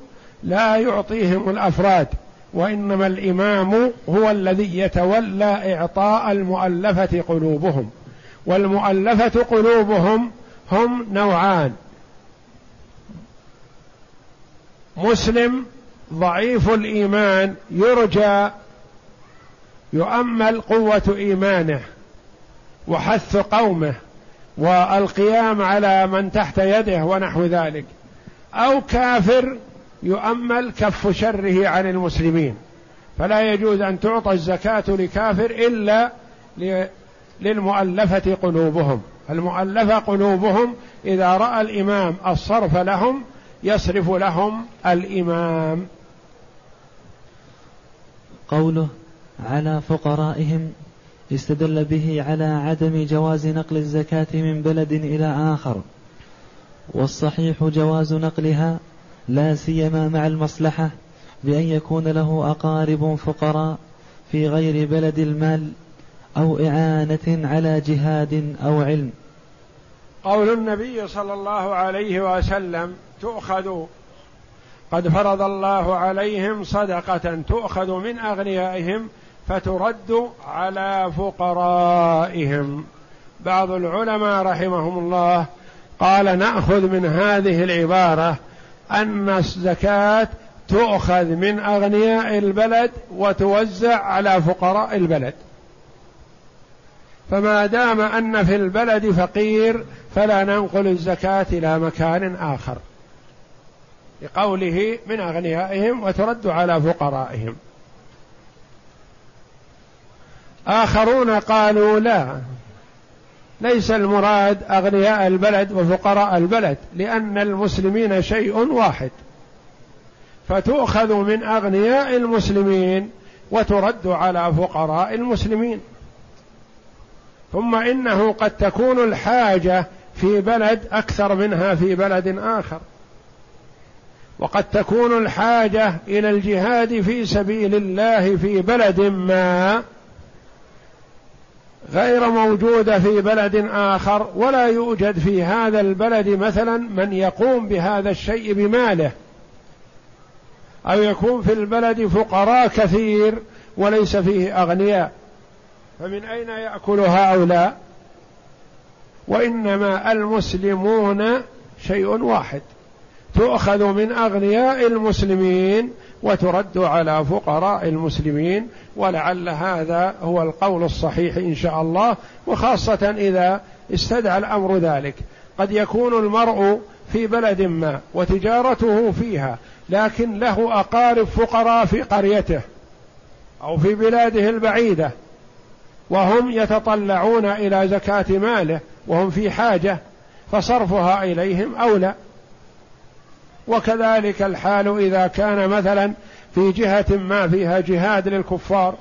لا يعطيهم الأفراد. وإنما الإمام هو الذي يتولى إعطاء المؤلفة قلوبهم. والمؤلفة قلوبهم هم نوعان. مسلم ضعيف الإيمان يرجى يؤمل قوة إيمانه وحث قومه والقيام على من تحت يده ونحو ذلك. أو كافر يؤمل كف شره عن المسلمين. فلا يجوز أن تعطى الزكاة لكافر إلا للمؤلفة قلوبهم. المؤلفة قلوبهم إذا رأى الإمام الصرف لهم يصرف لهم الإمام. قوله على فقرائهم استدل به على عدم جواز نقل الزكاة من بلد إلى آخر. والصحيح جواز نقلها لا سيما مع المصلحة بأن يكون له أقارب فقراء في غير بلد المال أو إعانة على جهاد أو علم. قول النبي صلى الله عليه وسلم تؤخذ. قد فرض الله عليهم صدقة تؤخذ من أغنيائهم فترد على فقرائهم. بعض العلماء رحمهم الله قال نأخذ من هذه العبارة أن الزكاة تؤخذ من أغنياء البلد وتوزع على فقراء البلد. فما دام أن في البلد فقير فلا ننقل الزكاة إلى مكان آخر لقوله من أغنيائهم وترد على فقرائهم. آخرون قالوا لا ليس المراد أغنياء البلد وفقراء البلد لأن المسلمين شيء واحد. فتؤخذ من أغنياء المسلمين وترد على فقراء المسلمين. ثم إنه قد تكون الحاجة في بلد أكثر منها في بلد آخر. وقد تكون الحاجة إلى الجهاد في سبيل الله في بلد ما غير موجودة في بلد آخر ولا يوجد في هذا البلد مثلا من يقوم بهذا الشيء بماله. أو يكون في البلد فقراء كثير وليس فيه أغنياء. فمن أين يأكل هؤلاء؟ وإنما المسلمون شيء واحد. تؤخذ من أغنياء المسلمين وترد على فقراء المسلمين ولعل هذا هو القول الصحيح إن شاء الله وخاصة إذا استدعى الأمر ذلك. قد يكون المرء في بلد ما وتجارته فيها لكن له أقارب فقراء في قريته أو في بلاده البعيدة وهم يتطلعون إلى زكاة ماله وهم في حاجة فصرفها إليهم اولى وكذلك الحال إذا كان مثلا في جهة ما فيها جهاد للكفار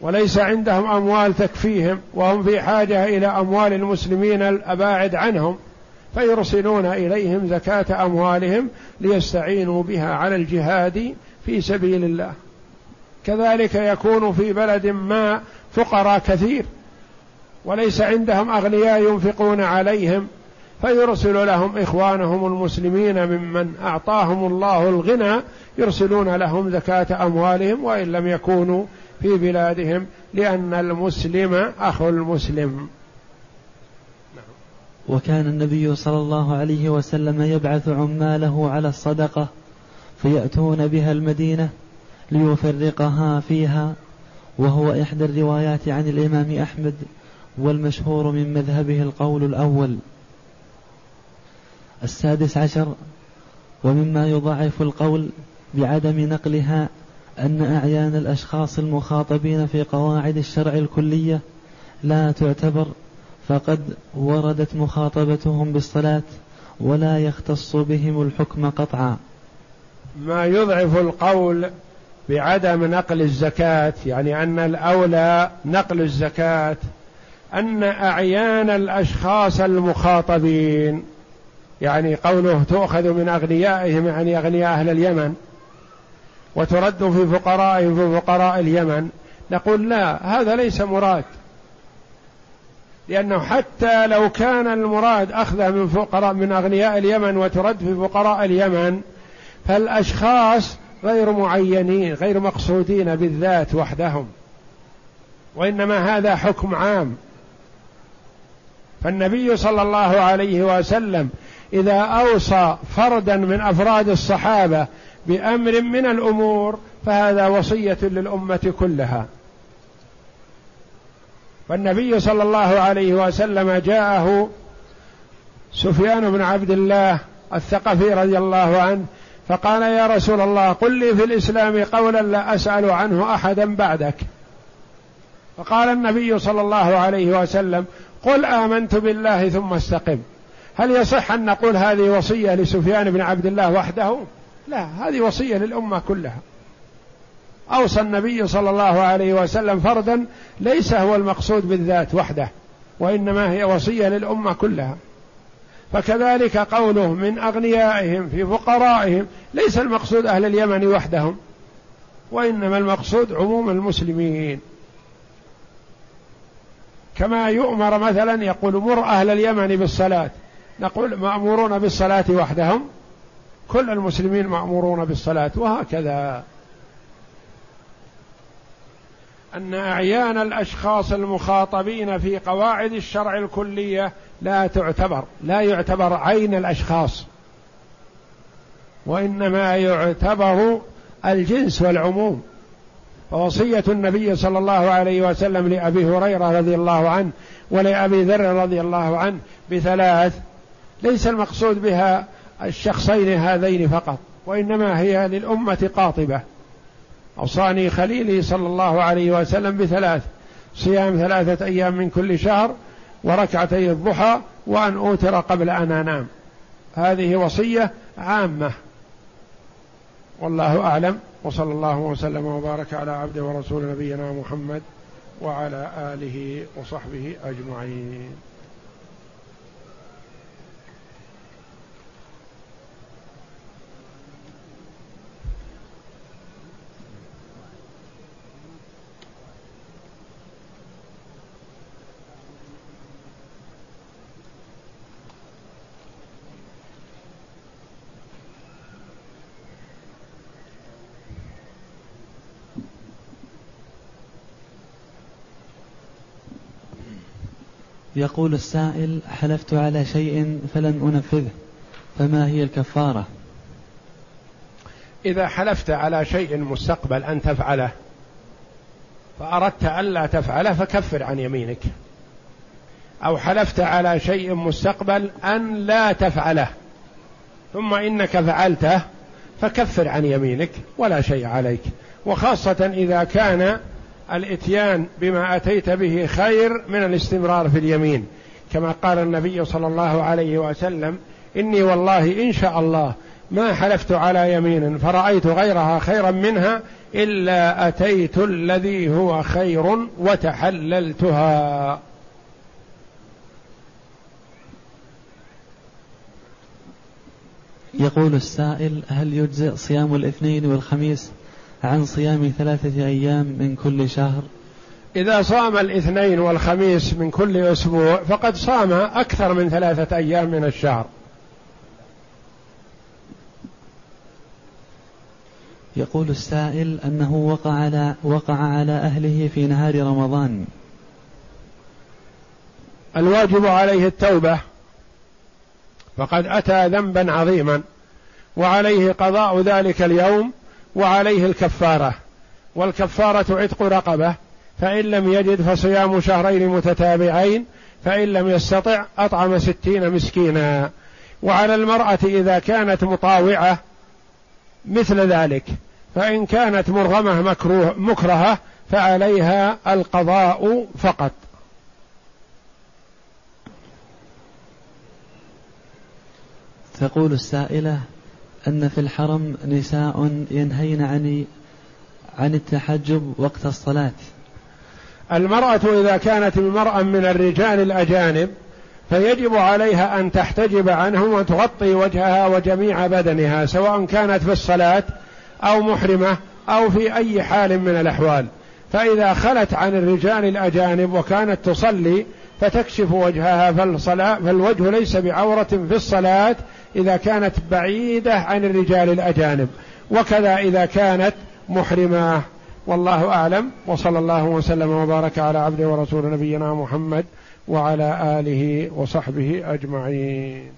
وليس عندهم أموال تكفيهم وهم في حاجة إلى أموال المسلمين الأباعد عنهم فيرسلون إليهم زكاة أموالهم ليستعينوا بها على الجهاد في سبيل الله. كذلك يكون في بلد ما فقراء كثير وليس عندهم أغنياء ينفقون عليهم فيرسل لهم إخوانهم المسلمين ممن أعطاهم الله الغنى يرسلون لهم زكاة أموالهم وإن لم يكونوا في بلادهم لأن المسلم اخو المسلم. وكان النبي صلى الله عليه وسلم يبعث عماله على الصدقة فيأتون بها المدينة ليفرقها فيها وهو إحدى الروايات عن الإمام أحمد والمشهور من مذهبه القول الأول. السادس عشر ومما يضعف القول بعدم نقلها أن أعيان الأشخاص المخاطبين في قواعد الشرع الكلية لا تعتبر فقد وردت مخاطبتهم بالصلاة ولا يختص بهم الحكم قطعا. ما يضعف القول بعدم نقل الزكاة يعني أن الأولى نقل الزكاة أن أعيان الأشخاص المخاطبين يعني قوله تؤخذ من أغنيائهم يعني أغنياء أهل اليمن وترد في فقرائهم في فقراء اليمن. نقول لا هذا ليس مراد لأنه حتى لو كان المراد أخذه من فقراء من أغنياء اليمن وترد في فقراء اليمن فالأشخاص غير معينين غير مقصودين بالذات وحدهم. وإنما هذا حكم عام. فالنبي صلى الله عليه وسلم إذا أوصى فردا من أفراد الصحابة بأمر من الأمور فهذا وصية للأمة كلها. والنبي صلى الله عليه وسلم جاءه سفيان بن عبد الله الثقفي رضي الله عنه فقال يا رسول الله قل لي في الإسلام قولا لا أسأل عنه أحدا بعدك. فقال النبي صلى الله عليه وسلم قل آمنت بالله ثم استقم. هل يصح أن نقول هذه وصية لسفيان بن عبد الله وحده؟ لا هذه وصية للأمة كلها. أوصى النبي صلى الله عليه وسلم فردا ليس هو المقصود بالذات وحده وإنما هي وصية للأمة كلها. فكذلك قوله من أغنيائهم في فقرائهم ليس المقصود أهل اليمن وحدهم وإنما المقصود عموم المسلمين. كما يؤمر مثلا يقول مر أهل اليمن بالصلاة. نقول مأمورون بالصلاة وحدهم. كل المسلمين مأمورون بالصلاة وهكذا. أن أعيان الأشخاص المخاطبين في قواعد الشرع الكلية لا تعتبر لا يعتبر عين الأشخاص وإنما يعتبر الجنس والعموم. فوصيه النبي صلى الله عليه وسلم لأبي هريرة رضي الله عنه ولأبي ذر رضي الله عنه بثلاث ليس المقصود بها الشخصين هذين فقط وإنما هي للأمة قاطبة. أوصاني خليلي صلى الله عليه وسلم بثلاث صيام ثلاثة أيام من كل شهر وركعتي الضحى وأن أوتر قبل أن أنام. هذه وصية عامة. والله أعلم وصلى الله وسلم وبارك على عبد ورسول نبينا محمد وعلى آله وصحبه أجمعين. يقول السائل حلفت على شيء فلن أنفذه فما هي الكفارة؟ إذا حلفت على شيء مستقبل أن تفعله فأردت ألا تفعله فكفر عن يمينك. أو حلفت على شيء مستقبل أن لا تفعله ثم إنك فعلته فكفر عن يمينك ولا شيء عليك. وخاصة إذا كان الاتيان بما أتيت به خير من الاستمرار في اليمين. كما قال النبي صلى الله عليه وسلم إني والله إن شاء الله ما حلفت على يمين فرأيت غيرها خيرا منها إلا أتيت الذي هو خير وتحللتها. يقول السائل هل يجزئ صيام الاثنين والخميس؟ عن صيام ثلاثة أيام من كل شهر. إذا صام الاثنين والخميس من كل أسبوع فقد صام أكثر من ثلاثة أيام من الشهر. يقول السائل أنه وقع على وقع على أهله في نهار رمضان. الواجب عليه التوبة. فقد أتى ذنبا عظيما. وعليه قضاء ذلك اليوم وعليه الكفارة. والكفارة عتق رقبة. فإن لم يجد فصيام شهرين متتابعين. فإن لم يستطع أطعم ستين مسكينا. وعلى المرأة إذا كانت مطاوعة مثل ذلك. فإن كانت مرغمة مكروه مكرهة فعليها القضاء فقط. تقول السائلة أن في الحرم نساء ينهين عن عن التحجب وقت الصلاة. المرأة إذا كانت امرأة من الرجال الأجانب فيجب عليها أن تحتجب عنهم وتغطي وجهها وجميع بدنها سواء كانت في الصلاة أو محرمة أو في أي حال من الأحوال. فإذا خلت عن الرجال الأجانب وكانت تصلي فتكشف وجهها فالصلاة فالوجه ليس بعورة في الصلاة إذا كانت بعيدة عن الرجال الأجانب وكذا إذا كانت محرمة. والله أعلم. وصلى الله وسلم وبارك على عبده ورسول نبينا محمد وعلى آله وصحبه أجمعين.